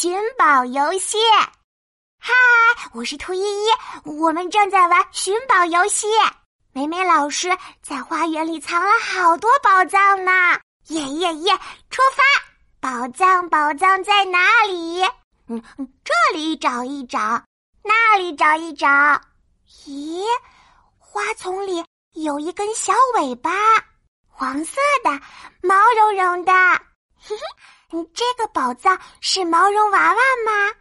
寻宝游戏。嗨，我是兔依依，我们正在玩寻宝游戏。美美老师在花园里藏了好多宝藏呢！耶耶耶！出发！宝藏，宝藏在哪里？嗯嗯，这里找一找，那里找一找。咦，花丛里有一根小尾巴，黄色的，毛茸茸的。嘿嘿，这个宝藏是毛绒娃娃吗？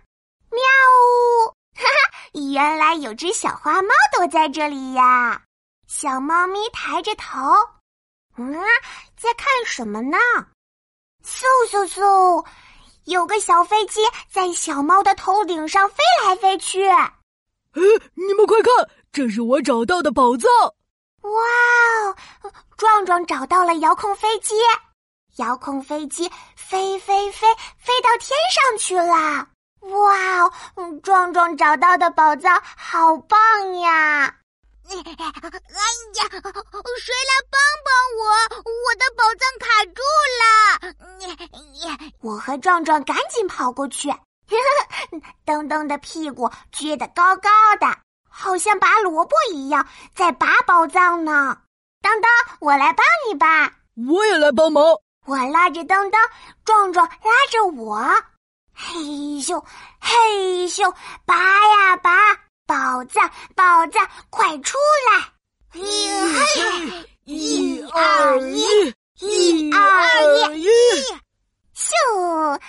喵呜！哈哈，原来有只小花猫躲在这里呀。小猫咪抬着头，嗯，在看什么呢？嗖嗖嗖，有个小飞机在小猫的头顶上飞来飞去。哎，你们快看，这是我找到的宝藏！哇哦，壮壮找到了遥控飞机，遥控飞机飞飞飞飞到天上去了。哇哦，壮壮找到的宝藏好棒呀！哎呀！谁来帮帮我？我的宝藏卡住了！我和壮壮赶紧跑过去，噔噔的屁股撅得高高的，好像拔萝卜一样，在拔宝藏呢。当当，我来帮你吧！我也来帮忙。我拉着噔噔，壮壮拉着我，嘿咻嘿咻，拔呀拔。宝藏，宝藏，快出来！一、一、二、一，一、二、一，咻！啊，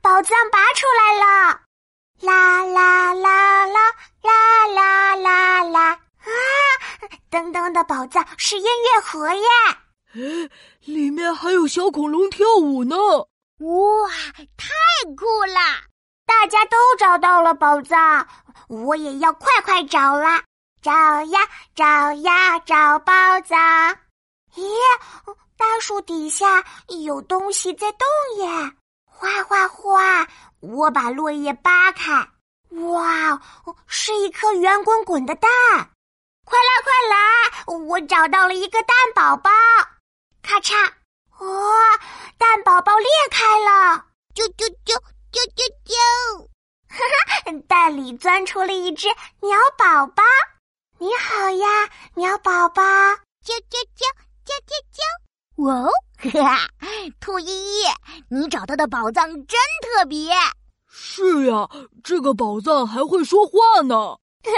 宝藏拔出来了！啦啦啦啦啦啦啦啦！啊，噔噔的宝藏是音乐盒耶！哎，里面还有小恐龙跳舞呢！哇，太酷了！大家都找到了宝藏。我也要快快找啦！找呀找呀找宝藏！咦，大树底下有东西在动耶！哗哗哗！我把落叶扒开，哇，是一颗圆滚滚的蛋！快来快来！我找到了一个蛋宝宝！咔嚓！哇，蛋宝宝裂开了！啾啾啾啾啾啾！哈哈，蛋里钻出了一只鸟宝宝。你好呀，鸟宝宝！啾啾啾啾啾啾！哇哦，哈哈，兔依依，你找到的宝藏真特别。是呀，这个宝藏还会说话呢。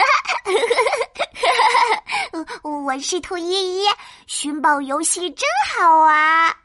我是兔依依，寻宝游戏真好玩。